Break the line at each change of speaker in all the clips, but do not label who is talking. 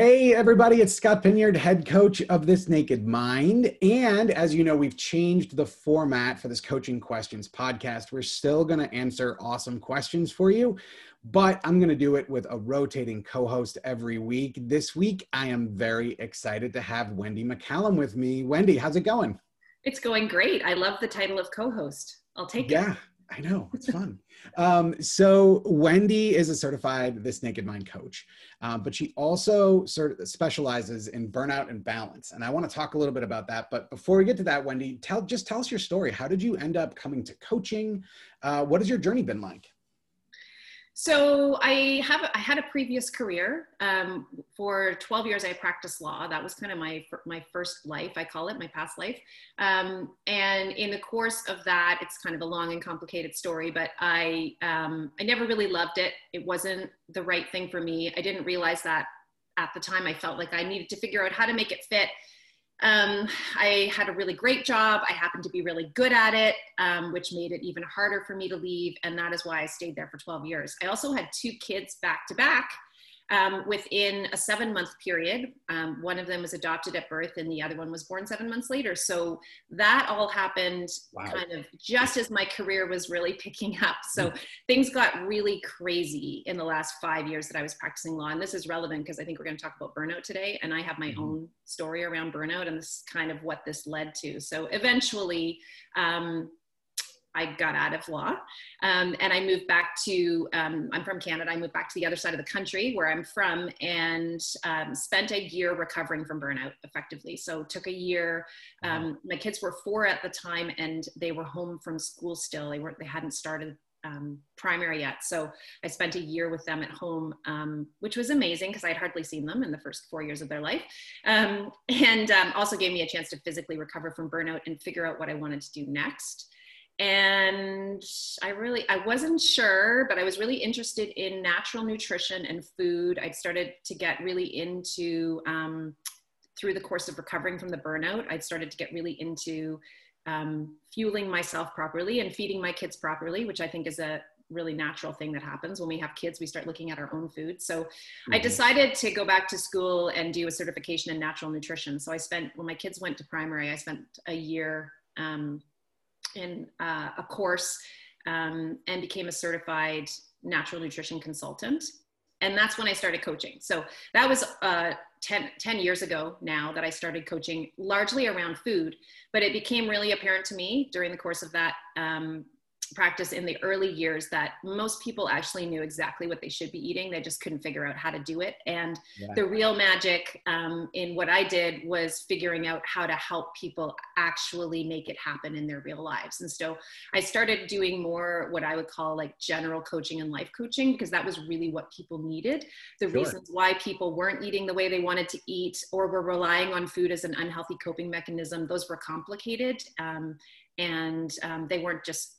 Hey, everybody, it's Scott Pinyard, head coach of This Naked Mind. And as you know, we've changed the format for this Coaching Questions podcast. We're still going to answer awesome questions for you, but I'm going to do it with a rotating co host every week. This week, I am very excited to have Wendy McCallum with me. Wendy, how's it going?
It's going great. I love the title of co host. I'll take
yeah. it. Yeah. I know it's fun. um, so Wendy is a certified This Naked Mind coach, um, but she also sort of specializes in burnout and balance. And I want to talk a little bit about that. But before we get to that, Wendy, tell just tell us your story. How did you end up coming to coaching? Uh, what has your journey been like?
So I have I had a previous career. Um, for 12 years, I practiced law. That was kind of my my first life. I call it my past life. Um, and in the course of that, it's kind of a long and complicated story. But I um, I never really loved it. It wasn't the right thing for me. I didn't realize that at the time. I felt like I needed to figure out how to make it fit um, I had a really great job. I happened to be really good at it, um, which made it even harder for me to leave. And that is why I stayed there for 12 years. I also had two kids back to back um, within a seven month period. Um, one of them was adopted at birth and the other one was born seven months later. So that all happened wow. kind of just as my career was really picking up. So mm. things got really crazy in the last five years that I was practicing law. And this is relevant because I think we're going to talk about burnout today. And I have my mm-hmm. own story around burnout and this is kind of what this led to. So eventually, um, I got out of law um, and I moved back to, um, I'm from Canada. I moved back to the other side of the country where I'm from and um, spent a year recovering from burnout effectively. So took a year. Um, my kids were four at the time and they were home from school still. They weren't, they hadn't started um, primary yet. So I spent a year with them at home, um, which was amazing because I'd hardly seen them in the first four years of their life. Um, and um, also gave me a chance to physically recover from burnout and figure out what I wanted to do next and i really i wasn't sure but i was really interested in natural nutrition and food. I'd started to get really into um, through the course of recovering from the burnout i'd started to get really into um, fueling myself properly and feeding my kids properly which i think is a really natural thing that happens. When we have kids we start looking at our own food. So mm-hmm. i decided to go back to school and do a certification in natural nutrition. So i spent when my kids went to primary i spent a year um, in uh, a course um, and became a certified natural nutrition consultant. And that's when I started coaching. So that was uh, 10, 10 years ago now that I started coaching largely around food. But it became really apparent to me during the course of that um, practice in the early years that most people actually knew exactly what they should be eating. They just couldn't figure out how to do it. And yeah. the real magic um, in what I did was figuring out how to help people actually make it happen in their real lives. And so I started doing more what I would call like general coaching and life coaching because that was really what people needed. The sure. reasons why people weren't eating the way they wanted to eat or were relying on food as an unhealthy coping mechanism, those were complicated. Um, and um, they weren't just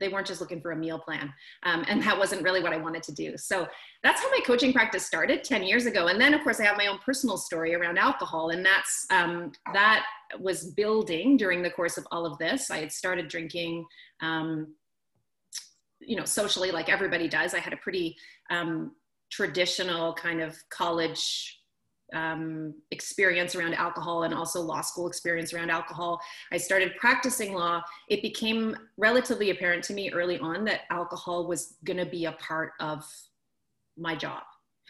they weren't just looking for a meal plan. Um, and that wasn't really what I wanted to do. So that's how my coaching practice started 10 years ago. And then of course I have my own personal story around alcohol. And that's, um, that was building during the course of all of this. I had started drinking, um, you know, socially like everybody does. I had a pretty um, traditional kind of college um, experience around alcohol and also law school experience around alcohol. I started practicing law. It became relatively apparent to me early on that alcohol was going to be a part of my job.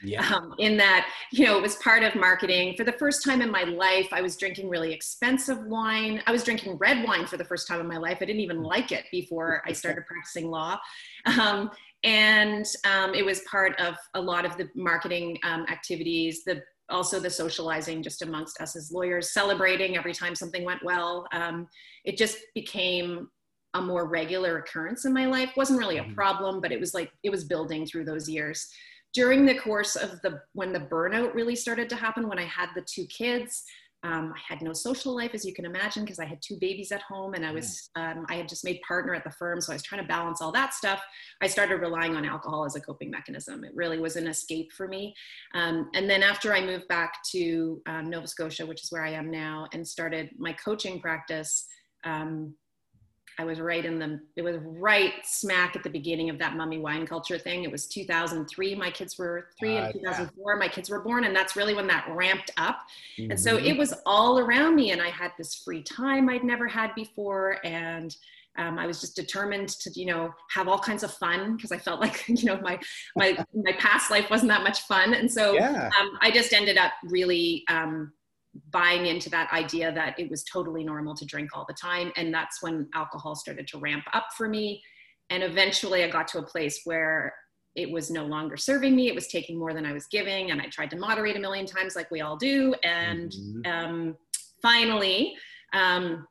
Yeah. Um, in that, you know, it was part of marketing. For the first time in my life, I was drinking really expensive wine. I was drinking red wine for the first time in my life. I didn't even like it before I started practicing law. Um, and um, it was part of a lot of the marketing um, activities, the also the socializing just amongst us as lawyers, celebrating every time something went well. Um, it just became a more regular occurrence in my life. wasn't really a mm-hmm. problem, but it was like it was building through those years. During the course of the when the burnout really started to happen, when I had the two kids, Um, I had no social life, as you can imagine, because I had two babies at home, and I was um, I had just made partner at the firm, so I was trying to balance all that stuff. I started relying on alcohol as a coping mechanism. It really was an escape for me. Um, and then after I moved back to um, Nova Scotia, which is where I am now, and started my coaching practice. I was right in the, it was right smack at the beginning of that mummy wine culture thing. It was 2003. My kids were three uh, in 2004. Yeah. My kids were born. And that's really when that ramped up. Mm-hmm. And so mm-hmm. it was all around me. And I had this free time I'd never had before. And um, I was just determined to, you know, have all kinds of fun because I felt like, you know, my my my past life wasn't that much fun, and so yeah. um, I just ended up really um, buying into that idea that it was totally normal to drink all the time. And that's when alcohol started to ramp up for me. And eventually I got to a place where it was no longer serving me. It was taking more than I was giving. And I tried to moderate a million times, like we all do. And mm-hmm. um, finally, um,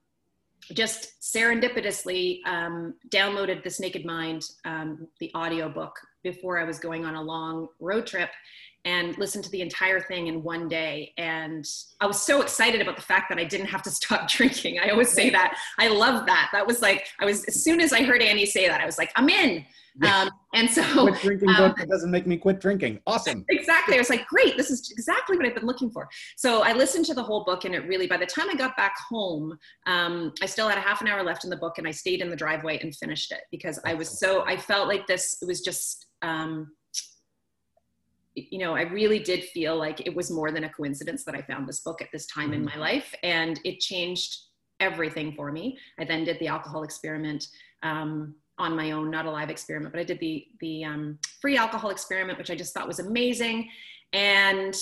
just serendipitously um, downloaded this naked mind um, the audio book before i was going on a long road trip and listened to the entire thing in one day. And I was so excited about the fact that I didn't have to stop drinking. I always say that. I love that. That was like, I was, as soon as I heard Annie say that, I was like, I'm in. Um, and so
quit drinking um, book that doesn't make me quit drinking. Awesome.
Exactly. I was like, great, this is exactly what I've been looking for. So I listened to the whole book and it really, by the time I got back home, um, I still had a half an hour left in the book and I stayed in the driveway and finished it because I was so, I felt like this, it was just, um, you know, I really did feel like it was more than a coincidence that I found this book at this time mm-hmm. in my life, and it changed everything for me. I then did the alcohol experiment um, on my own, not a live experiment, but I did the the um, free alcohol experiment, which I just thought was amazing. And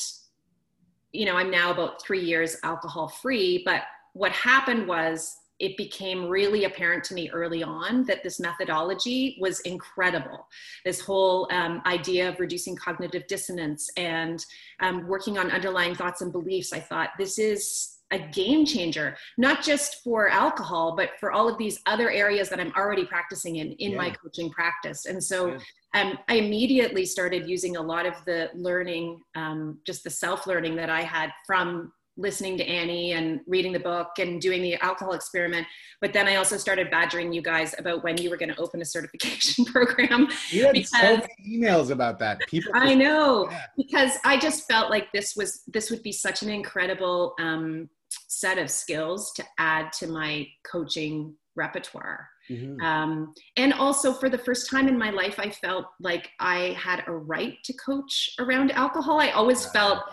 you know, I'm now about three years alcohol free. But what happened was it became really apparent to me early on that this methodology was incredible. This whole um, idea of reducing cognitive dissonance and um, working on underlying thoughts and beliefs, I thought this is a game changer, not just for alcohol, but for all of these other areas that I'm already practicing in in yeah. my coaching practice. And so yeah. um, I immediately started using a lot of the learning, um, just the self learning that I had from listening to Annie and reading the book and doing the alcohol experiment. But then I also started badgering you guys about when you were going to open a certification program.
You had because, so many emails about that.
People. I know yeah. because I just felt like this was this would be such an incredible um, set of skills to add to my coaching repertoire. Mm-hmm. Um, and also, for the first time in my life, I felt like I had a right to coach around alcohol. I always felt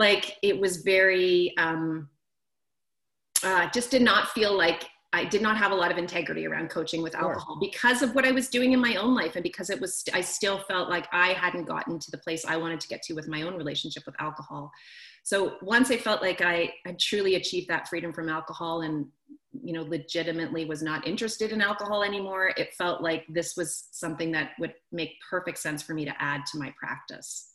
like it was very um, uh, just did not feel like I did not have a lot of integrity around coaching with alcohol sure. because of what I was doing in my own life and because it was I still felt like I hadn't gotten to the place I wanted to get to with my own relationship with alcohol. So once I felt like I had truly achieved that freedom from alcohol and you know legitimately was not interested in alcohol anymore, it felt like this was something that would make perfect sense for me to add to my practice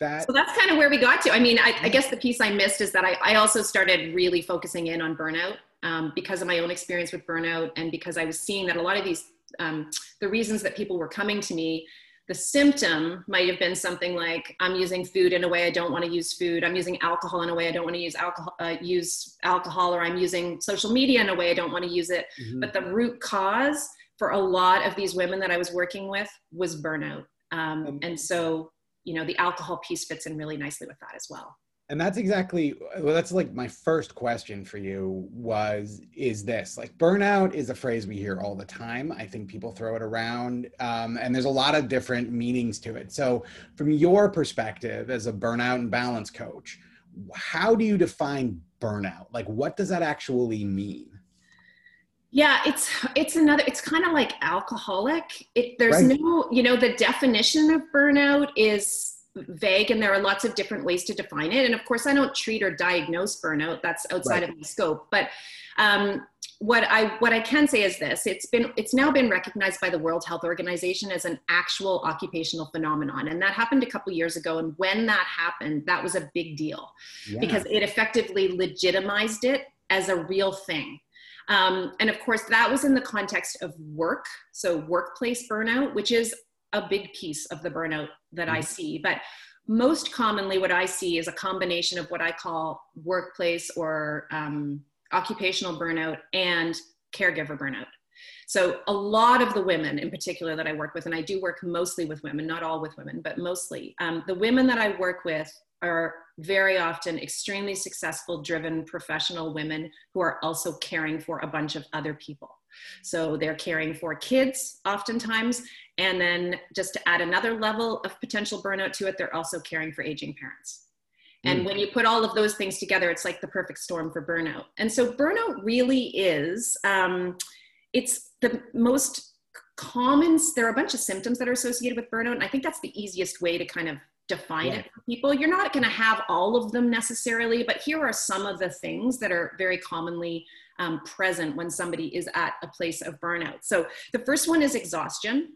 that so that's kind of where we got to. I mean i, I guess the piece i missed is that I, I also started really focusing in on burnout um, because of my own experience with burnout and because i was seeing that a lot of these um, the reasons that people were coming to me the symptom might have been something like i'm using food in a way i don't want to use food. I'm using alcohol in a way i don't want to use alcohol uh, use alcohol or i'm using social media in a way i don't want to use it. Mm-hmm. but the root cause for a lot of these women that i was working with was burnout. Um, and so you know the alcohol piece fits in really nicely with that as well.
And that's exactly well that's like my first question for you was is this like burnout is a phrase we hear all the time. I think people throw it around um, and there's a lot of different meanings to it. So from your perspective as a burnout and balance coach how do you define burnout? Like what does that actually mean
yeah it's it's another it's kind of like alcoholic. It there's right. no you know the definition of burnout is vague and there are lots of different ways to define it. And of course i don't treat or diagnose burnout. That's outside right. of my scope. But um, what i what i can say is this. It's been it's now been recognized by the world health organization as an actual occupational phenomenon. And that happened a couple years ago. And when that happened that was a big deal yeah. because it effectively legitimized it as a real thing um, and of course, that was in the context of work, so workplace burnout, which is a big piece of the burnout that mm-hmm. I see. But most commonly, what I see is a combination of what I call workplace or um, occupational burnout and caregiver burnout. So, a lot of the women in particular that I work with, and I do work mostly with women, not all with women, but mostly, um, the women that I work with are very often extremely successful, driven professional women who are also caring for a bunch of other people. So they're caring for kids oftentimes. And then just to add another level of potential burnout to it, they're also caring for aging parents. And mm. when you put all of those things together, it's like the perfect storm for burnout. And so burnout really is, um, it's the most common, there are a bunch of symptoms that are associated with burnout. And I think that's the easiest way to kind of define yeah. it for people. You're not going to have all of them necessarily, but here are some of the things that are very commonly um, present when somebody is at a place of burnout. So the first one is exhaustion.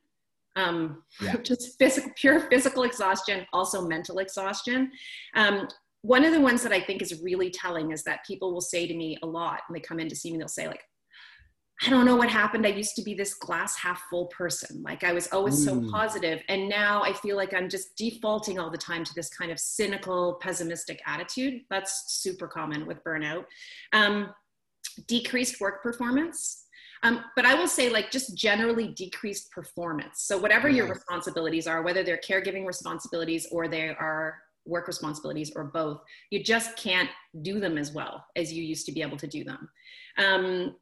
Um, yeah. just physical, pure physical exhaustion, also mental exhaustion. Um, one of the ones that I think is really telling is that people will say to me a lot when they come in to see me, they'll say, like, I don't know what happened. I used to be this glass half full person. Like I was always mm. so positive, And now I feel like I'm just defaulting all the time to this kind of cynical, pessimistic attitude. That's super common with burnout. Um, decreased work performance. Um, but I will say, like, just generally decreased performance. So, whatever your responsibilities are, whether they're caregiving responsibilities or they are work responsibilities or both, you just can't do them as well as you used to be able to do them. Um,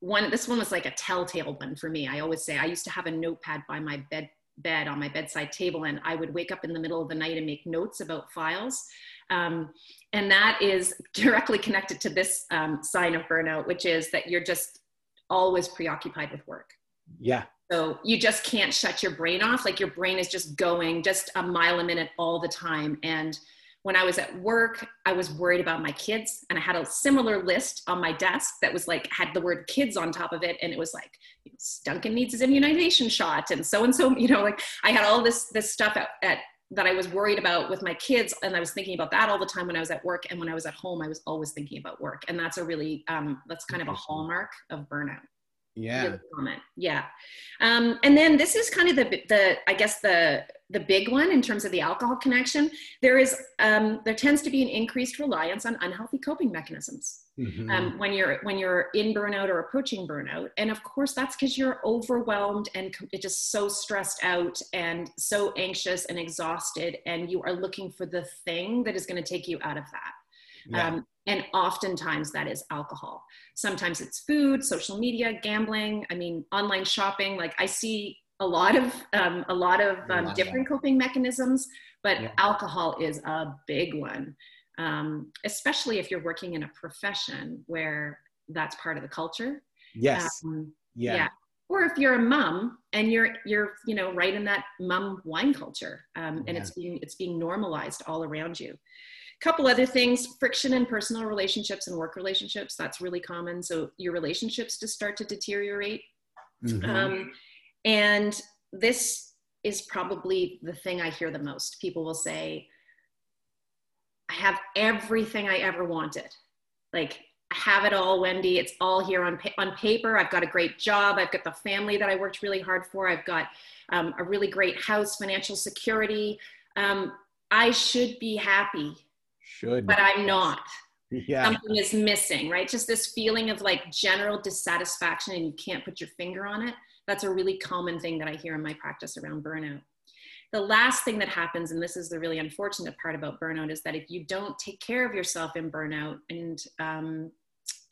one this one was like a telltale one for me. I always say i used to have a notepad by my bed bed on my bedside table and i would wake up in the middle of the night and make notes about files. Um, and that is directly connected to this um, sign of burnout which is that you're just always preoccupied with work.
Yeah.
So you just can't shut your brain off. Like your brain is just going just a mile a minute all the time. And when I was at work, I was worried about my kids, and I had a similar list on my desk that was like had the word kids on top of it, and it was like Duncan needs his immunization shot, and so and so. You know, like I had all this this stuff at, at that I was worried about with my kids, and I was thinking about that all the time when I was at work, and when I was at home, I was always thinking about work, and that's a really um, that's kind of a hallmark of burnout
yeah.
Comment. Yeah. Um, and then this is kind of the the i guess the the big one in terms of the alcohol connection. There is um, there tends to be an increased reliance on unhealthy coping mechanisms mm-hmm. um, when you're when you're in burnout or approaching burnout. And of course that's because you're overwhelmed and just so stressed out and so anxious and exhausted and you are looking for the thing that is going to take you out of that. Yeah. um, and oftentimes that is alcohol. Sometimes it's food, social media, gambling. I mean, online shopping. Like I see a lot of um, a lot of um, different coping mechanisms, but yeah. alcohol is a big one, um, especially if you're working in a profession where that's part of the culture.
Yes. Um, yeah. yeah.
Or if you're a mom and you're you're you know right in that mom wine culture, um, and yeah. it's being it's being normalized all around you couple other things friction in personal relationships and work relationships that's really common. So your relationships just start to deteriorate. Mm-hmm. um, and this is probably the thing i hear the most. People will say i have everything i ever wanted. Like I have it all wendy. It's all here on, pa- on paper. I've got a great job. I've got the family that i worked really hard for. I've got um, a really great house financial security. Um, i should be happy
should.
But I'm not.
Yeah.
Something is missing, right? Just this feeling of like general dissatisfaction and you can't put your finger on it. That's a really common thing that I hear in my practice around burnout. The last thing that happens, and this is the really unfortunate part about burnout, is that if you don't take care of yourself in burnout and um,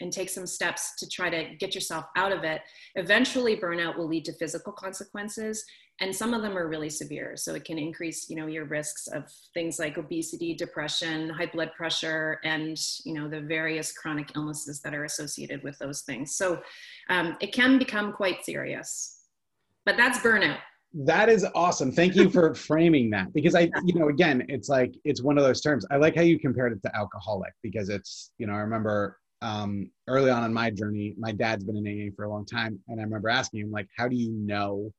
and take some steps to try to get yourself out of it, eventually burnout will lead to physical consequences and some of them are really severe. So it can increase you know your risks of things like obesity depression high blood pressure and you know the various chronic illnesses that are associated with those things. So um, it can become quite serious. But that's burnout.
That is awesome. Thank you for framing that because i you know again it's like it's one of those terms. I like how you compared it to alcoholic because it's you know i remember um, early on in my journey my dad's been in aa for a long time and i remember asking him like how do you know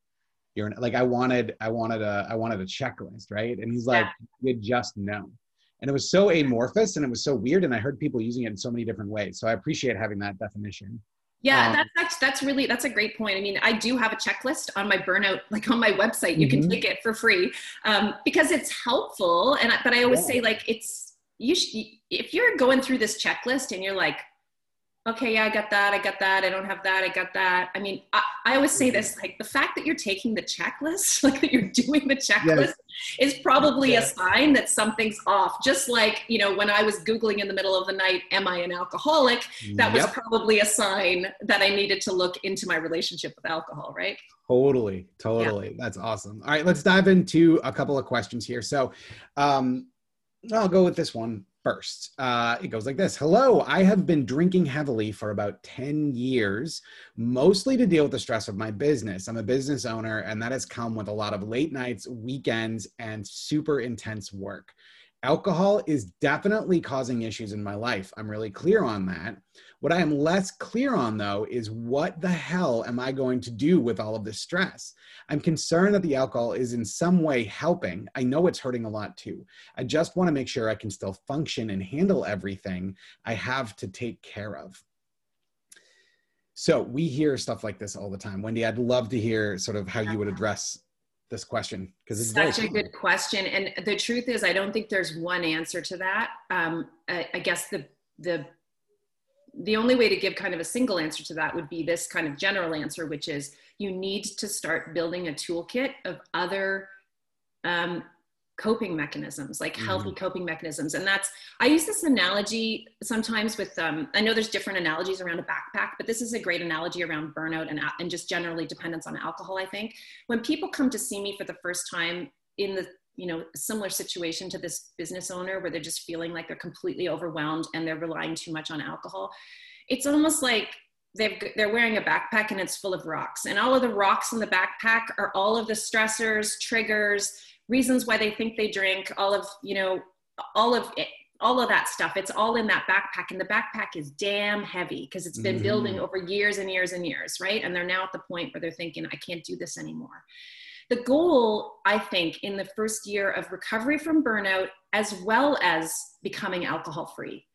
you're like I wanted I wanted a I wanted a checklist, right? And he's like, yeah. you just know. And it was so amorphous and it was so weird. And I heard people using it in so many different ways. So I appreciate having that definition.
Yeah, um, that's, that's that's really that's a great point. I mean, I do have a checklist on my burnout, like on my website. You mm-hmm. can take it for free um, because it's helpful. And but I always yeah. say like it's you. Sh- if you're going through this checklist and you're like, okay, yeah, I got that, I got that, I don't have that, I got that. I mean, I, I always say this like the fact that you're taking the checklist, like that you're doing the checklist, yes. is probably yes. a sign that something's off. Just like, you know, when I was Googling in the middle of the night, am I an alcoholic? That yep. was probably a sign that I needed to look into my relationship with alcohol, right?
Totally, totally. Yeah. That's awesome. All right, let's dive into a couple of questions here. So, um, I'll go with this one first. Uh, it goes like this Hello, I have been drinking heavily for about 10 years, mostly to deal with the stress of my business. I'm a business owner, and that has come with a lot of late nights, weekends, and super intense work. Alcohol is definitely causing issues in my life. I'm really clear on that. What I am less clear on, though, is what the hell am I going to do with all of this stress? I'm concerned that the alcohol is in some way helping. I know it's hurting a lot too. I just want to make sure I can still function and handle everything I have to take care of. So we hear stuff like this all the time. Wendy, I'd love to hear sort of how you would address this question because it's
such a good question. And the truth is, I don't think there's one answer to that. Um, I, I guess the the the only way to give kind of a single answer to that would be this kind of general answer, which is you need to start building a toolkit of other um, coping mechanisms, like healthy mm. coping mechanisms. And that's, I use this analogy sometimes with, um, I know there's different analogies around a backpack, but this is a great analogy around burnout and, and just generally dependence on alcohol, I think. When people come to see me for the first time in the you know similar situation to this business owner where they're just feeling like they're completely overwhelmed and they're relying too much on alcohol. It's almost like they've, they're wearing a backpack and it's full of rocks. And all of the rocks in the backpack are all of the stressors triggers reasons why they think they drink all of you know all of it all of that stuff. It's all in that backpack and the backpack is damn heavy because it's been mm-hmm. building over years and years and years right? And they're now at the point where they're thinking i can't do this anymore the goal, I think, in the first year of recovery from burnout, as well as becoming alcohol free,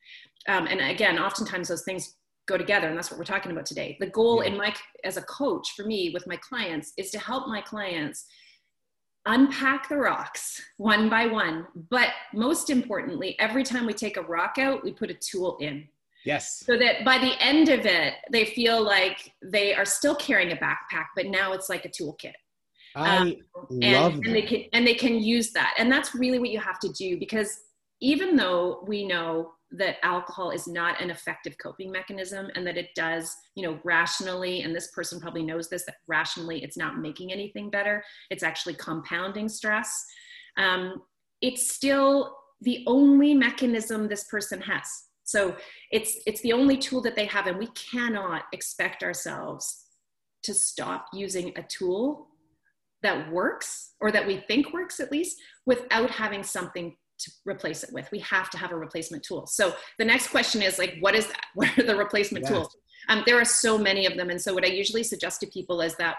um, and again, oftentimes those things go together, and that's what we're talking about today. The goal, yeah. in my as a coach for me with my clients, is to help my clients unpack the rocks one by one. But most importantly, every time we take a rock out, we put a tool in.
Yes.
So that by the end of it, they feel like they are still carrying a backpack, but now it's like a toolkit.
I um, love
and, and they can and they can use that. And that's really what you have to do because even though we know that alcohol is not an effective coping mechanism and that it does, you know, rationally, and this person probably knows this, that rationally it's not making anything better, it's actually compounding stress. Um, it's still the only mechanism this person has. So it's it's the only tool that they have, and we cannot expect ourselves to stop using a tool that works or that we think works at least without having something to replace it with. We have to have a replacement tool. So the next question is like, what is that? What are the replacement tools? Um, there are so many of them. And so what I usually suggest to people is that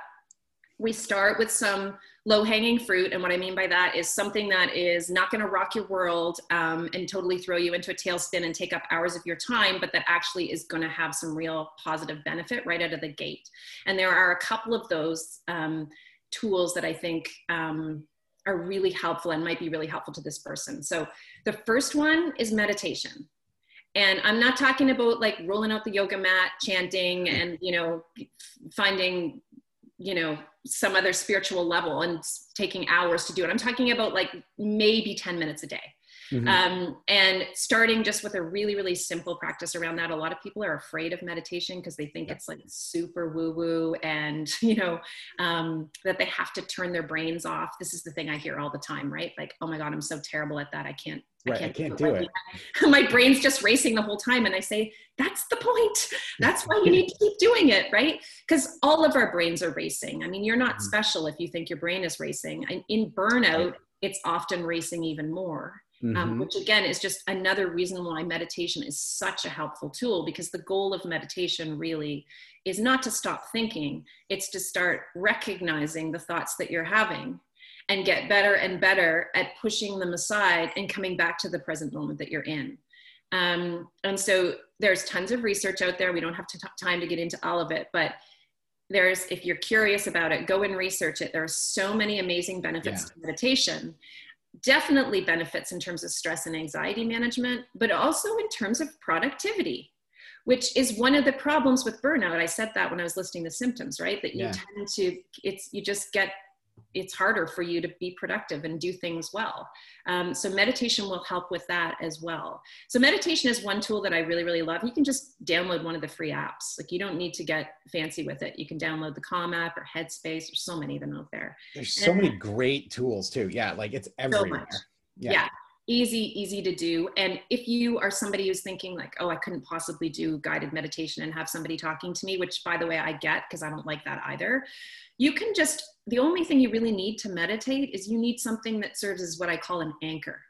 we start with some low hanging fruit. And what I mean by that is something that is not going to rock your world um, and totally throw you into a tailspin and take up hours of your time, but that actually is going to have some real positive benefit right out of the gate. And there are a couple of those. Um, tools that I think um, are really helpful and might be really helpful to this person. So the first one is meditation. And I'm not talking about like rolling out the yoga mat, chanting, and you know, finding, you know, some other spiritual level and taking hours to do it. I'm talking about like maybe 10 minutes a day. Mm-hmm. Um, and starting just with a really, really simple practice around that. A lot of people are afraid of meditation because they think it's like super woo woo and, you know, um, that they have to turn their brains off. This is the thing I hear all the time, right? Like, oh my God, I'm so terrible at that. I can't,
right, I can't, I can't do, it.
it. my brain's just racing the whole time. And I say, that's the point. That's why you need to keep doing it, right? Because all of our brains are racing. I mean, you're not mm-hmm. special if you think your brain is racing. In burnout, it's often racing even more. Um, mm-hmm. Um, which again is just another reason why meditation is such a helpful tool because the goal of meditation really is not to stop thinking, it's to start recognizing the thoughts that you're having and get better and better at pushing them aside and coming back to the present moment that you're in. Um, and so there's tons of research out there. We don't have to t- time to get into all of it, but there's if you're curious about it, go and research it. There are so many amazing benefits yeah. to meditation. Definitely benefits in terms of stress and anxiety management, but also in terms of productivity which is one of the problems with burnout. I said that when I was listing the symptoms, right? That you yeah. tend to, it's, you just get it's harder for you to be productive and do things well. Um, so meditation will help with that as well. So meditation is one tool that I really, really love. You can just download one of the free apps. Like you don't need to get fancy with it. You can download the Calm app or Headspace. There's so many of them out there.
There's so and, many great tools too. Yeah, like it's everywhere. So
yeah. yeah easy easy to do and if you are somebody who's thinking like oh i couldn't possibly do guided meditation and have somebody talking to me which by the way i get because i don't like that either you can just the only thing you really need to meditate is you need something that serves as what i call an anchor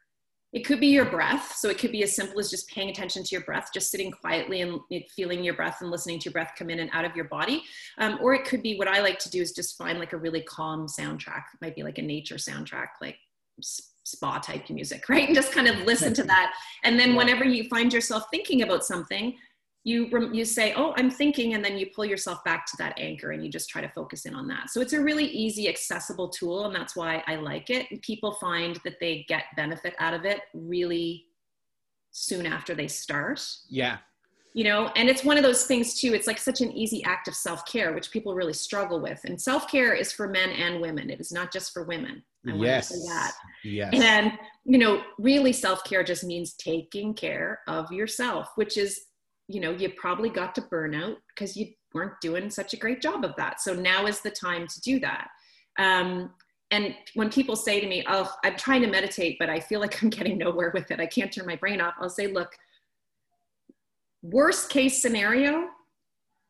it could be your breath so it could be as simple as just paying attention to your breath just sitting quietly and feeling your breath and listening to your breath come in and out of your body um, or it could be what i like to do is just find like a really calm soundtrack it might be like a nature soundtrack like spa type music, right? And just kind of listen to that. And then whenever you find yourself thinking about something, you you say, "Oh, I'm thinking," and then you pull yourself back to that anchor and you just try to focus in on that. So it's a really easy, accessible tool, and that's why I like it. And people find that they get benefit out of it really soon after they start.
Yeah.
You know, and it's one of those things too. It's like such an easy act of self care, which people really struggle with. And self care is for men and women. It is not just for women.
I yes. want to say that. Yes.
And, you know, really self care just means taking care of yourself, which is, you know, you probably got to burnout because you weren't doing such a great job of that. So now is the time to do that. Um, and when people say to me, Oh, I'm trying to meditate, but I feel like I'm getting nowhere with it, I can't turn my brain off, I'll say, Look, worst case scenario,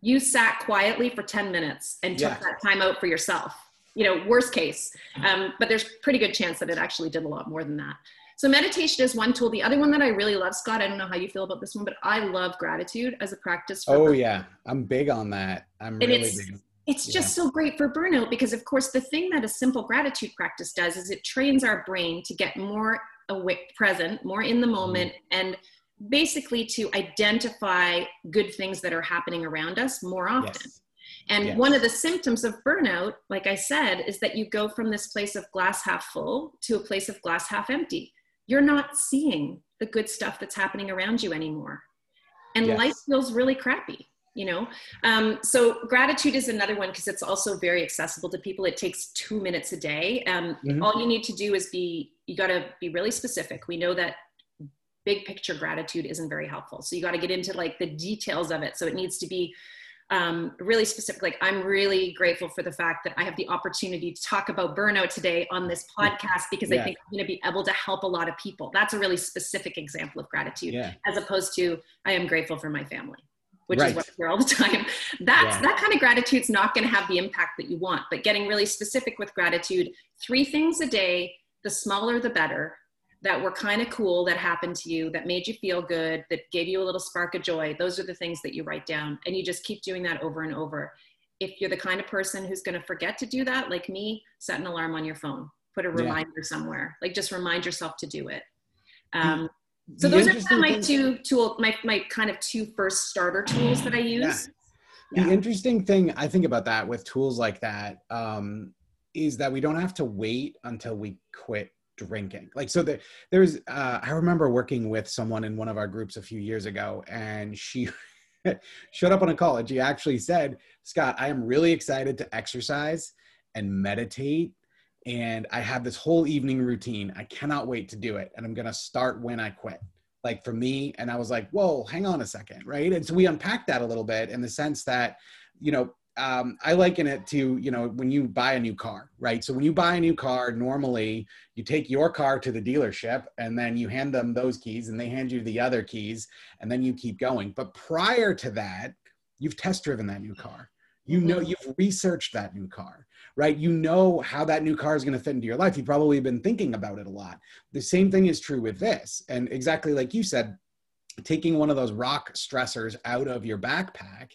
you sat quietly for 10 minutes and took yeah. that time out for yourself you know, worst case. Um, but there's pretty good chance that it actually did a lot more than that. So meditation is one tool. The other one that I really love, Scott, I don't know how you feel about this one, but I love gratitude as a practice.
oh burnout. yeah, I'm big on that. I'm and really
it's,
big.
It's just so great for burnout because, of course, the thing that a simple gratitude practice does is it trains our brain to get more awake, present, more in the mm-hmm. moment, mm-hmm. and basically to identify good things that are happening around us more often. Yes. And yes. one of the symptoms of burnout, like I said, is that you go from this place of glass half full to a place of glass half empty. You're not seeing the good stuff that's happening around you anymore. And yes. life feels really crappy, you know? Um, so gratitude is another one because it's also very accessible to people. It takes two minutes a day. Um, mm-hmm. All you need to do is be, you got to be really specific. We know that big picture gratitude isn't very helpful. So you got to get into like the details of it. So it needs to be um, really specific. Like, I'm really grateful for the fact that I have the opportunity to talk about burnout today on this podcast because yeah. I think I'm going to be able to help a lot of people. That's a really specific example of gratitude, yeah. as opposed to I am grateful for my family, which right. is what I hear all the time. That's yeah. that kind of gratitude's not going to have the impact that you want. But getting really specific with gratitude, three things a day, the smaller the better that were kind of cool that happened to you that made you feel good that gave you a little spark of joy those are the things that you write down and you just keep doing that over and over. If you're the kind of person who's going to forget to do that like me set an alarm on your phone. Put a reminder yeah. somewhere. Like just remind yourself to do it. Um, so those are kind of my two tool my, my kind of two first starter tools that i use.
Yeah. the interesting thing i think about that with tools like that um, is that we don't have to wait until we quit drinking. Like so there, there's uh, i remember working with someone in one of our groups a few years ago and she showed up on a call and she actually said scott i am really excited to exercise and meditate and i have this whole evening routine. I cannot wait to do it and i'm going to start when i quit. Like for me and i was like whoa hang on a second right? And so we unpacked that a little bit in the sense that you know um, I liken it to, you know, when you buy a new car, right? So when you buy a new car, normally you take your car to the dealership and then you hand them those keys and they hand you the other keys and then you keep going. But prior to that, you've test driven that new car. You know, mm-hmm. you've researched that new car, right? You know how that new car is going to fit into your life. You've probably been thinking about it a lot. The same thing is true with this. And exactly like you said, taking one of those rock stressors out of your backpack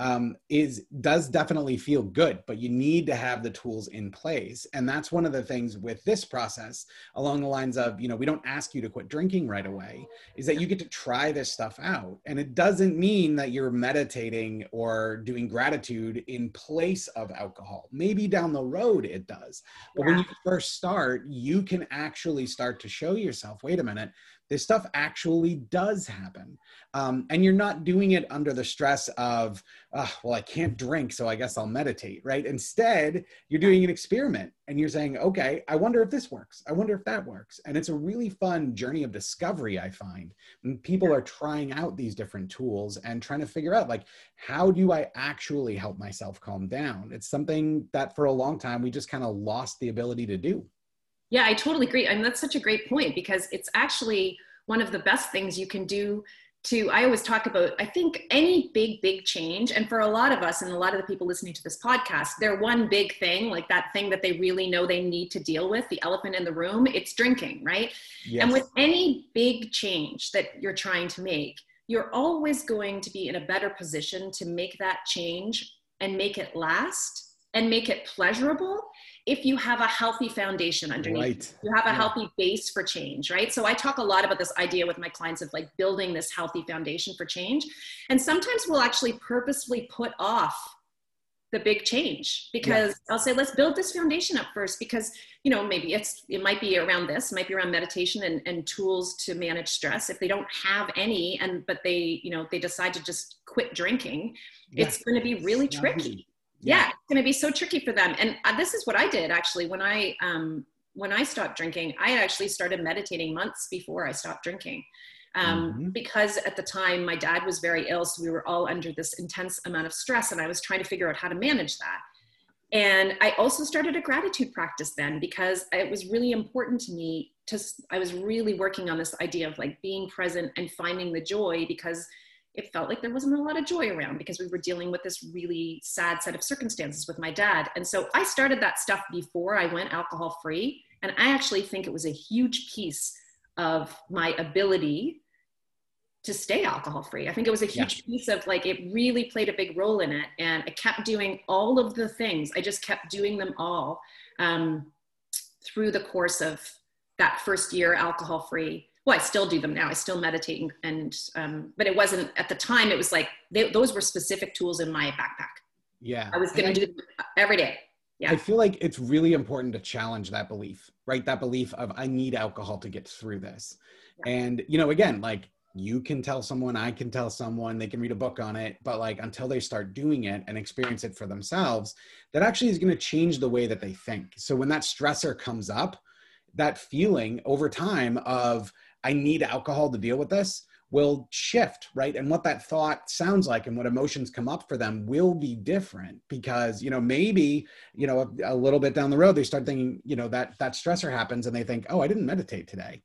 um, is does definitely feel good but you need to have the tools in place. And that's one of the things with this process along the lines of you know we don't ask you to quit drinking right away is that you get to try this stuff out. And it doesn't mean that you're meditating or doing gratitude in place of alcohol. Maybe down the road it does but yeah. when you first start you can actually start to show yourself wait a minute this stuff actually does happen. Um, and you're not doing it under the stress of oh, well i can't drink so i guess i'll meditate right? Instead you're doing an experiment and you're saying okay i wonder if this works. I wonder if that works. And it's a really fun journey of discovery i find when people are trying out these different tools and trying to figure out like how do i actually help myself calm down? It's something that for a long time we just kind of lost the ability to do
yeah, I totally agree. I mean, that's such a great point because it's actually one of the best things you can do to i always talk about i think any big big change and for a lot of us and a lot of the people listening to this podcast they're one big thing like that thing that they really know they need to deal with the elephant in the room it's drinking right yes. and with any big change that you're trying to make you're always going to be in a better position to make that change and make it last and make it pleasurable if you have a healthy foundation underneath right. you have a yeah. healthy base for change right so i talk a lot about this idea with my clients of like building this healthy foundation for change and sometimes we'll actually purposefully put off the big change because yes. i'll say let's build this foundation up first because you know maybe it's it might be around this might be around meditation and, and tools to manage stress if they don't have any and but they you know they decide to just quit drinking it's going to be really tricky yeah, yeah it's going to be so tricky for them. And uh, this is what i did actually. When i um, when i stopped drinking i actually started meditating months before i stopped drinking. Um, mm-hmm. because at the time my dad was very ill so we were all under this intense amount of stress and i was trying to figure out how to manage that. And i also started a gratitude practice then because it was really important to me to i was really working on this idea of like being present and finding the joy because it felt like there wasn't a lot of joy around because we were dealing with this really sad set of circumstances with my dad. And so I started that stuff before I went alcohol free. And I actually think it was a huge piece of my ability to stay alcohol free. I think it was a huge yeah. piece of like, it really played a big role in it. And I kept doing all of the things, I just kept doing them all um, through the course of that first year alcohol free well, I still do them now. I still meditate and, and um, but it wasn't at the time. It was like they, those were specific tools in my backpack.
Yeah,
I was going to do them every day. Yeah.
I feel like it's really important to challenge that belief, right? That belief of I need alcohol to get through this. Yeah. And you know, again, like you can tell someone, I can tell someone, they can read a book on it, but like until they start doing it and experience it for themselves, that actually is going to change the way that they think. So when that stressor comes up, that feeling over time of I need alcohol to deal with this will shift, right? And what that thought sounds like and what emotions come up for them will be different because, you know, maybe, you know, a, a, little bit down the road, they start thinking, you know, that that stressor happens and they think, oh, I didn't meditate today.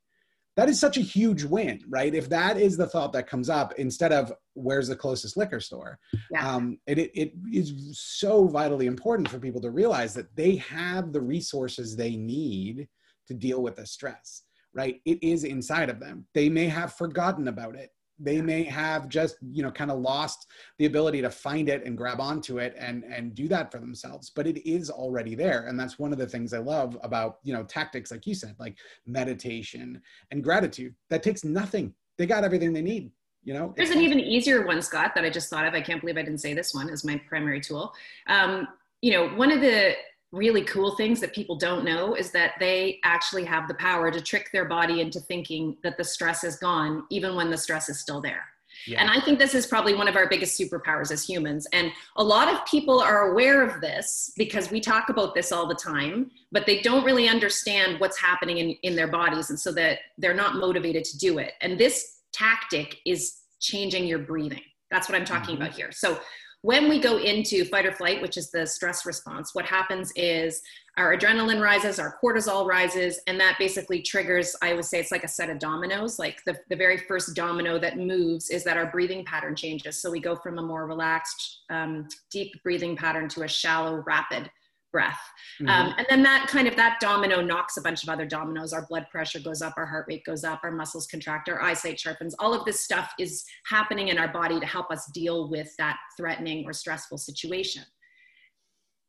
That is such a huge win, right? If that is the thought that comes up instead of where's the closest liquor store, yeah. um, it, it, it is so vitally important for people to realize that they have the resources they need to deal with the stress right? It is inside of them. They may have forgotten about it. They may have just, you know, kind of lost the ability to find it and grab onto it and and do that for themselves. But it is already there, and that's one of the things I love about, you know, tactics like you said, like meditation and gratitude. That takes nothing. They got everything they need. You know,
there's an even easier one, Scott, that I just thought of. I can't believe I didn't say this one as my primary tool. Um, you know, one of the really cool things that people don't know is that they actually have the power to trick their body into thinking that the stress is gone, even when the stress is still there. Yeah. And I think this is probably one of our biggest superpowers as humans. And a lot of people are aware of this because we talk about this all the time, but they don't really understand what's happening in, in their bodies. And so that they're not motivated to do it. And this tactic is changing your breathing. That's what I'm talking mm-hmm. about here. So when we go into fight or flight, which is the stress response, what happens is our adrenaline rises, our cortisol rises, and that basically triggers, I would say it's like a set of dominoes. Like the, the very first domino that moves is that our breathing pattern changes. So we go from a more relaxed, um, deep breathing pattern to a shallow, rapid breath. Mm-hmm. um, and then that kind of that domino knocks a bunch of other dominoes. Our blood pressure goes up our heart rate goes up our muscles contract our eyesight sharpens. All of this stuff is happening in our body to help us deal with that threatening or stressful situation.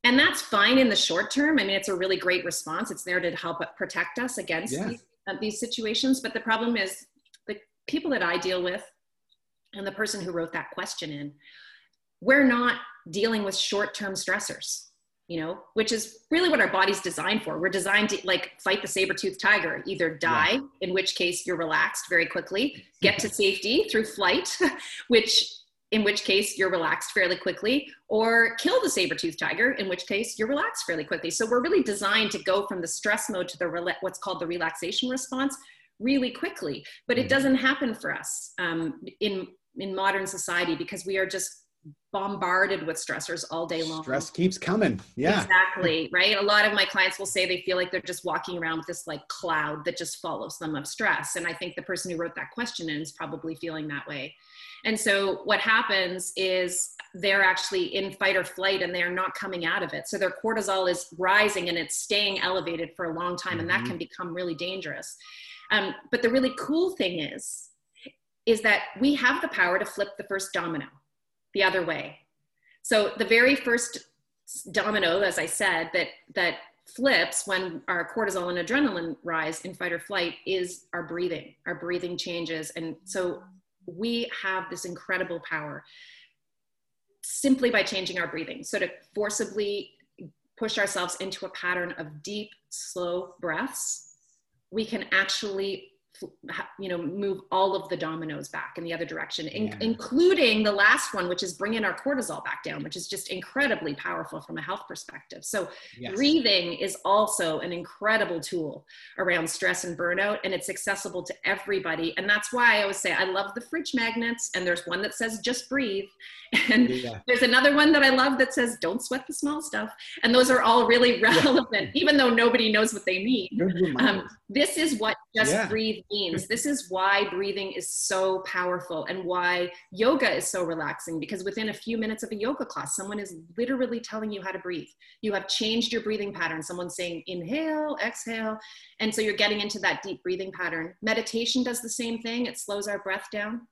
And that's fine in the short term. I mean it's a really great response. It's there to help protect us against yeah. these, uh, these situations. But the problem is the people that i deal with and the person who wrote that question in we're not dealing with short-term stressors you know which is really what our body's designed for we're designed to like fight the saber-toothed tiger either die yeah. in which case you're relaxed very quickly get to safety through flight which in which case you're relaxed fairly quickly or kill the saber-toothed tiger in which case you're relaxed fairly quickly so we're really designed to go from the stress mode to the what's called the relaxation response really quickly but it mm-hmm. doesn't happen for us um, in in modern society because we are just bombarded with stressors all day long.
Stress keeps coming. Yeah.
Exactly. Right. A lot of my clients will say they feel like they're just walking around with this like cloud that just follows them of stress. And I think the person who wrote that question is probably feeling that way. And so what happens is they're actually in fight or flight and they're not coming out of it. So their cortisol is rising and it's staying elevated for a long time. Mm-hmm. And that mm-hmm. can become really dangerous. Um, but the really cool thing is, is that we have the power to flip the first domino the other way. So the very first domino, as I said, that that flips when our cortisol and adrenaline rise in fight or flight is our breathing. Our breathing changes, and so we have this incredible power simply by changing our breathing. So to forcibly push ourselves into a pattern of deep, slow breaths, we can actually you know move all of the dominoes back in the other direction in, yeah. including the last one which is bringing our cortisol back down which is just incredibly powerful from a health perspective so yes. breathing is also an incredible tool around stress and burnout and it's accessible to everybody and that's why i always say i love the fridge magnets and there's one that says just breathe and yeah. there's another one that i love that says don't sweat the small stuff and those are all really relevant yeah. even though nobody knows what they mean um, this is what just breathe means. This is why breathing is so powerful and why yoga is so relaxing because within a few minutes of a yoga class, someone is literally telling you how to breathe. You have changed your breathing pattern. Someone's saying inhale, exhale. And so you're getting into that deep breathing pattern. Meditation does the same thing, it slows our breath down.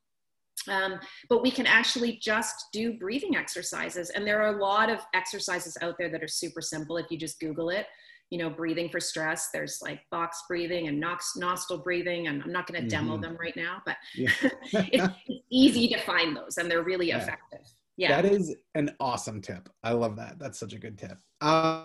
Um, but we can actually just do breathing exercises. And there are a lot of exercises out there that are super simple if you just Google it you know, breathing for stress. There's like box breathing and nox- nostril breathing, and I'm not going to mm-hmm. demo them right now, but yeah. it's, it's, easy to find those, and they're really yeah. effective. Yeah,
that is an awesome tip. I love that. That's such a good tip. Um,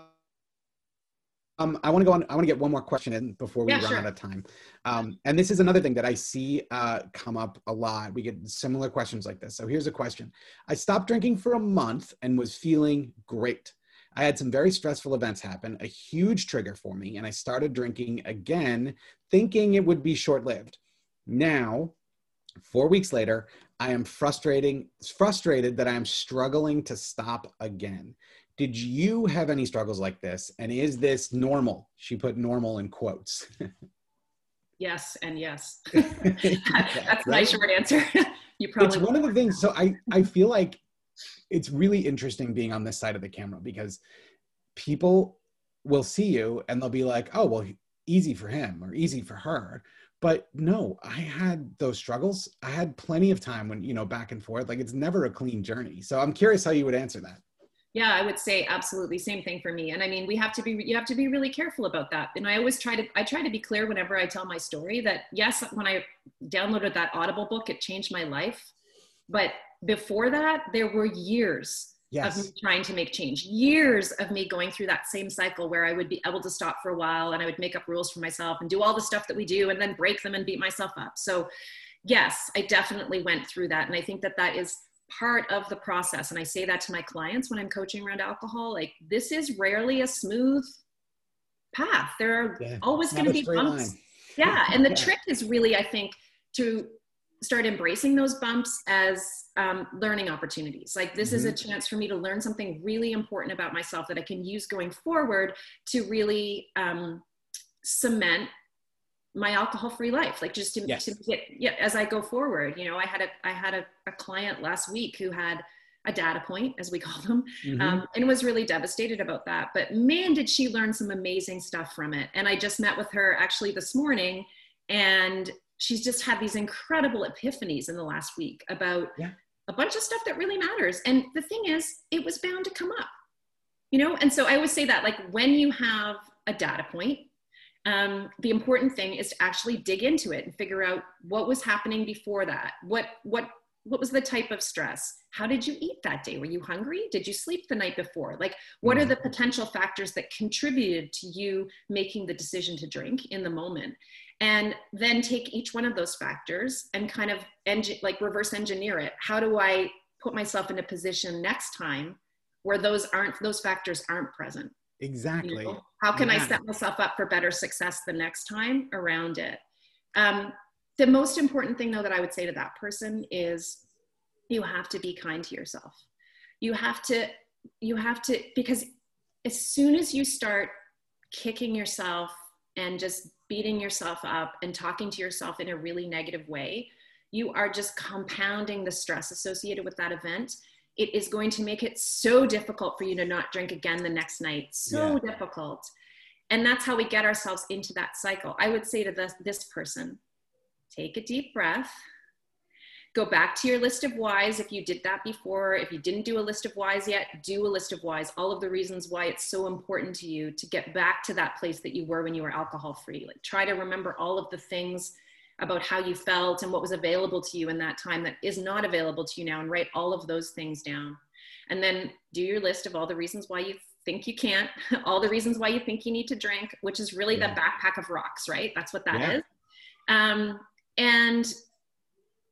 um, I want to go on. I want to get one more question in before we yeah, run sure. out of time. Um, and this is another thing that I see uh, come up a lot. We get similar questions like this. So here's a question: I stopped drinking for a month and was feeling great. I had some very stressful events happen, a huge trigger for me, and I started drinking again, thinking it would be short lived. Now, four weeks later, I am frustrating, frustrated that I am struggling to stop again. Did you have any struggles like this? And is this normal? She put normal in quotes.
yes, and yes. That's my short answer.
you probably. It's one of the things. So I, I feel like it's really interesting being on this side of the camera because people will see you and they'll be like, oh, well, easy for him or easy for her. But no, I had those struggles. I had plenty of time when, you know, back and forth. Like it's never a clean journey. So I'm curious how you would answer that.
Yeah, I would say absolutely same thing for me. And I mean, we have to be you have to be really careful about that. And I always try to I try to be clear whenever I tell my story that yes, when I downloaded that Audible book, it changed my life. But before that, there were years yes. of me trying to make change, years of me going through that same cycle where I would be able to stop for a while and I would make up rules for myself and do all the stuff that we do and then break them and beat myself up. So, yes, I definitely went through that. And I think that that is part of the process. And I say that to my clients when I'm coaching around alcohol like, this is rarely a smooth path. There are yeah, always going to be bumps. Line. Yeah. And the yeah. trick is really, I think, to start embracing those bumps as um, learning opportunities. Like this mm-hmm. is a mm-hmm. chance for me to learn something really important about myself that I can use going forward to really um, cement my alcohol-free life. Like just to, yes. to get yeah, as I go forward. You know, I had a I had a, a client last week who had a data point, as we call them, mm-hmm. um, and was really devastated about that. But man, did she learn some amazing stuff from it. And I just met with her actually this morning, and she's just had these incredible epiphanies in the last week about yeah. a bunch of stuff that really matters. And the thing is, it was bound to come up, you know? And so I always say that, like, when you have a data point, um, the important thing is to actually dig into it and figure out what was happening before that. What, what what was the type of stress how did you eat that day were you hungry did you sleep the night before like what are the mm-hmm. potential factors that contributed to you making the decision to drink in the moment and then take each one of those factors and kind of engi- like reverse engineer it how do i put myself in a position next time where those aren't those factors aren't present
exactly you
know? how can yeah. i set myself up for better success the next time around it um, the most important thing though that i would say to that person is you have to be kind to yourself you have to you have to because as soon as you start kicking yourself and just beating yourself up and talking to yourself in a really negative way you are just compounding the stress associated with that event it is going to make it so difficult for you to not drink again the next night so yeah. difficult and that's how we get ourselves into that cycle i would say to this, this person take a deep breath. Go back to your list of whys if you did that before. If you didn't do a list of whys yet, do a list of whys. All of the reasons why it's so important to you to get back to that place that you were when you were alcohol free. Like try to remember all of the things about how you felt and what was available to you in that time that is not available to you now and write all of those things down. And then do your list of all the reasons why you think you can't, all the reasons why you think you need to drink, which is really yeah. the backpack of rocks, right? That's what that yeah. is. Um, and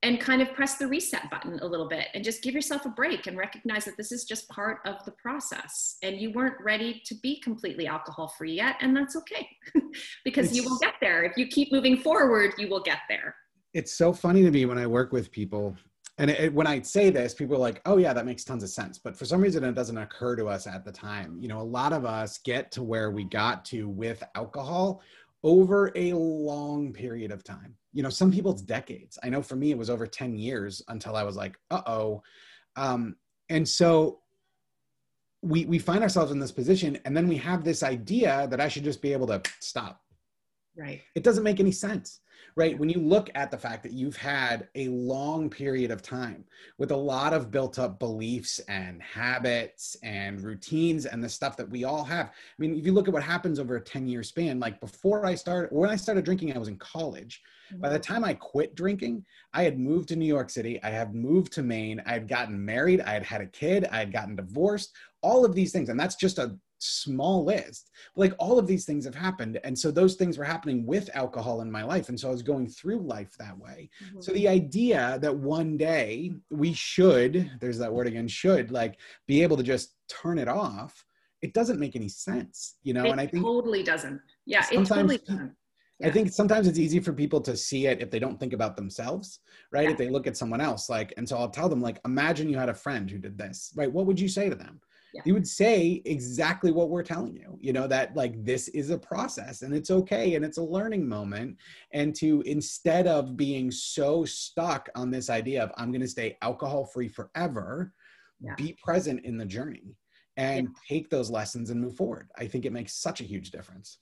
and kind of press the reset button a little bit and just give yourself a break and recognize that this is just part of the process. And you weren't ready to be completely alcohol free yet and that's okay. Because it's, you will get there. If you keep moving forward you will get there.
It's so funny to me when i work with people and it, when i say this people are like oh yeah that makes tons of sense. But for some reason it doesn't occur to us at the time. You know a lot of us get to where we got to with alcohol over a long period of time. You know, some people it's decades. I know for me it was over 10 years until I was like, uh-oh. Um, and so we we find ourselves in this position and then we have this idea that I should just be able to stop.
Right.
It doesn't make any sense right? When you look at the fact that you've had a long period of time with a lot of built up beliefs and habits and routines and the stuff that we all have. I mean, if you look at what happens over a 10 year span, like before I started, when I started drinking, I was in college. By the mm-hmm. time I quit drinking, I had moved to New York City. I had moved to Maine. I had gotten married. I had had a kid. I had gotten divorced. All of these things. And that's just a small list. Like all of these things have happened. And so those things were happening with alcohol in my life. And so I was going through life that way. Mm-hmm. So the idea that one day we should, there's that word again, should like be able to just turn it off, it doesn't make any sense, you know?
It
and I think
totally doesn't. Yeah, it totally doesn't.
Yeah. I think sometimes it's easy for people to see it if they don't think about themselves, right? Yeah. If they look at someone else, like, and so I'll tell them, like, imagine you had a friend who did this, right? What would you say to them? Yeah. you would say exactly what we're telling you you know that like this is a process and it's okay and it's a learning moment and to instead of being so stuck on this idea of i'm going to stay alcohol free forever yeah. be present in the journey and yeah. take those lessons and move forward i think it makes such a huge difference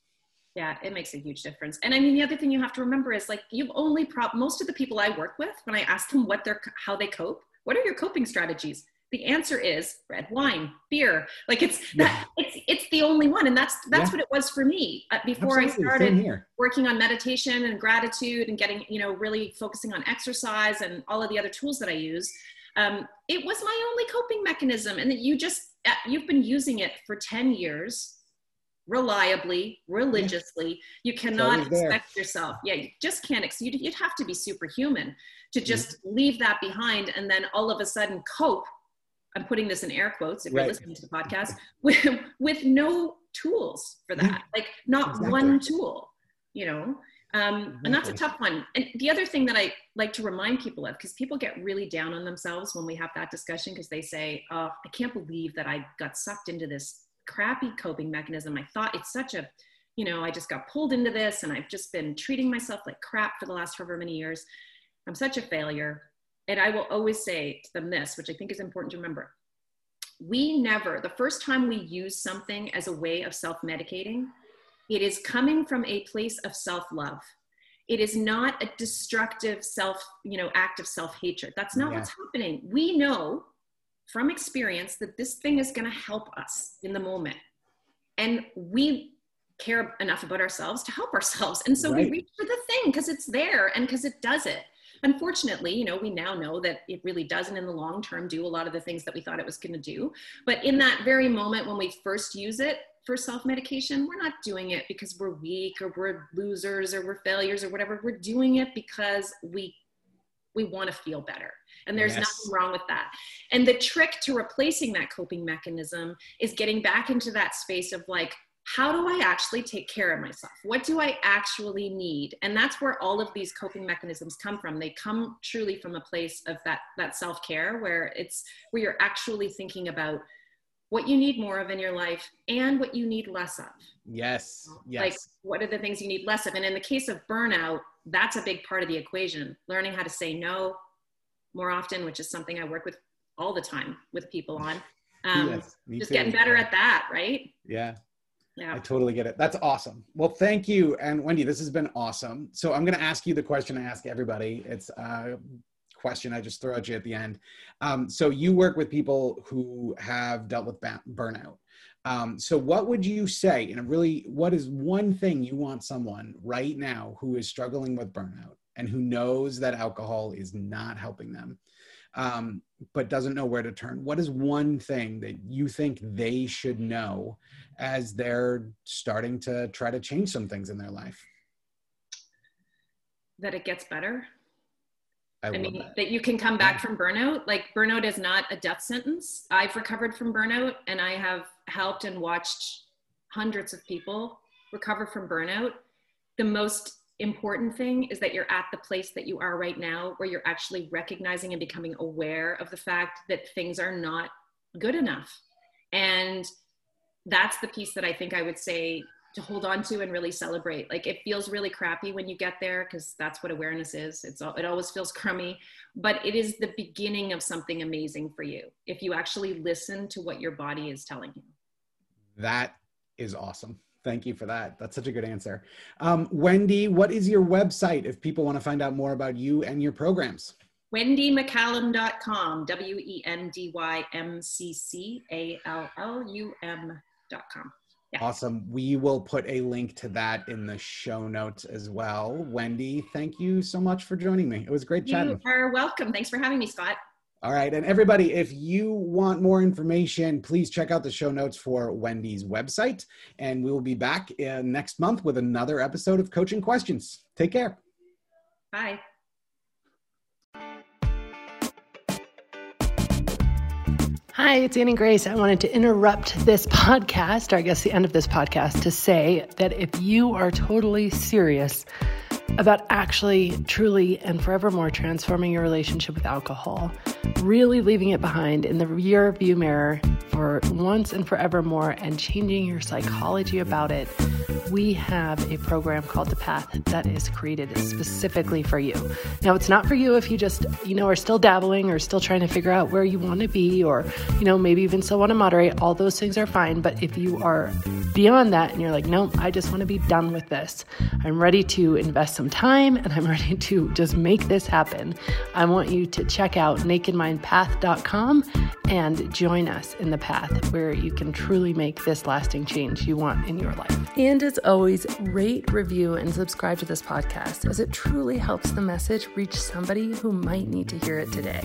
yeah it makes a huge difference and i mean the other thing you have to remember is like you've only prop most of the people i work with when i ask them what they're how they cope what are your coping strategies the answer is red wine beer like it's yeah. that, it's it's the only one and that's that's yeah. what it was for me uh, before Absolutely. i started working on meditation and gratitude and getting you know really focusing on exercise and all of the other tools that i use um, it was my only coping mechanism and that you just uh, you've been using it for 10 years reliably religiously you cannot expect yourself yeah you just can't you'd, you'd have to be superhuman to just mm-hmm. leave that behind and then all of a sudden cope I'm putting this in air quotes if right. you're listening to the podcast, with, with no tools for that, like not exactly. one tool, you know? Um, and that's a tough one. And the other thing that I like to remind people of, because people get really down on themselves when we have that discussion, because they say, oh, I can't believe that I got sucked into this crappy coping mechanism. I thought it's such a, you know, I just got pulled into this and I've just been treating myself like crap for the last however many years. I'm such a failure and I will always say to them this, which I think is important to remember. We never, the first time we use something as a way of self medicating, it is coming from a place of self love. It is not a destructive self, you know, act of self hatred. That's not yeah. what's happening. We know from experience that this thing is going to help us in the moment. And we care enough about ourselves to help ourselves. And so right. we reach for the thing because it's there and because it does it. Unfortunately, you know, we now know that it really doesn't in the long term do a lot of the things that we thought it was going to do. But in that very moment when we first use it for self medication, we're not doing it because we're weak or we're losers or we're failures or whatever. We're doing it because we we want to feel better. And there's yes. nothing wrong with that. And the trick to replacing that coping mechanism is getting back into that space of like, how do I actually take care of myself? What do I actually need? And that's where all of these coping mechanisms come from. They come truly from a place of that, that self-care where it's where you're actually thinking about what you need more of in your life and what you need less of.
Yes. Yes.
Like what are the things you need less of? And in the case of burnout, that's a big part of the equation. Learning how to say no more often, which is something I work with all the time with people on. Um, yes, just too. getting better at that, right?
Yeah. Yeah. I totally get it. That's awesome. Well, thank you. And Wendy, this has been awesome. So I'm going to ask you the question I ask everybody. It's a question I just throw at you at the end. Um, so you work with people who have dealt with burnout. Um, so what would you say, and really, what is one thing you want someone right now who is struggling with burnout and who knows that alcohol is not helping them, um, but doesn't know where to turn? What is one thing that you think they should know as they're starting to try to change some things in their life?
That it gets better. I, I mean, that. that. you can come back yeah. from burnout. Like, burnout is not a death sentence. I've recovered from burnout and I have helped and watched hundreds of people recover from burnout. The most important thing is that you're at the place that you are right now where you're actually recognizing and becoming aware of the fact that things are not good enough. And that's the piece that I think I would say to hold on to and really celebrate. Like it feels really crappy when you get there because that's what awareness is. It's all it always feels crummy, but it is the beginning of something amazing for you if you actually listen to what your body is telling you.
That is awesome. Thank you for that. That's such a good answer. Um, Wendy, what is your website if people want to find out more about you and your programs?
WendyMccallum.com, W E N D Y M C C A L L U M com.
Yeah. Awesome. We will put a link to that in the show notes as well. Wendy, thank you so much for joining me. It was great chatting.
You are welcome. Thanks for having me, Scott.
All right. And everybody, if you want more information, please check out the show notes for Wendy's website. And we will be back uh, next month with another episode of Coaching Questions. Take care.
Bye.
Hi, it's Annie Grace. I wanted to interrupt this podcast, or I guess the end of this podcast, to say that if you are totally serious about actually, truly, and forevermore transforming your relationship with alcohol, really leaving it behind in the rear view mirror for once and forevermore, and changing your psychology about it we have a program called The Path that is created specifically for you. Now, it's not for you if you just, you know, are still dabbling or still trying to figure out where you want to be or, you know, maybe even still want to moderate. All those things are fine. But if you are beyond that and you're like, no, I just want to be done with this, I'm ready to invest some time and I'm ready to just make this happen, I want you to check out nakedmindpath.com and join us in the path where you can truly make this lasting change you want in your life. And as always, rate, review, and subscribe to this podcast as it truly helps the message reach somebody who might need to hear it today.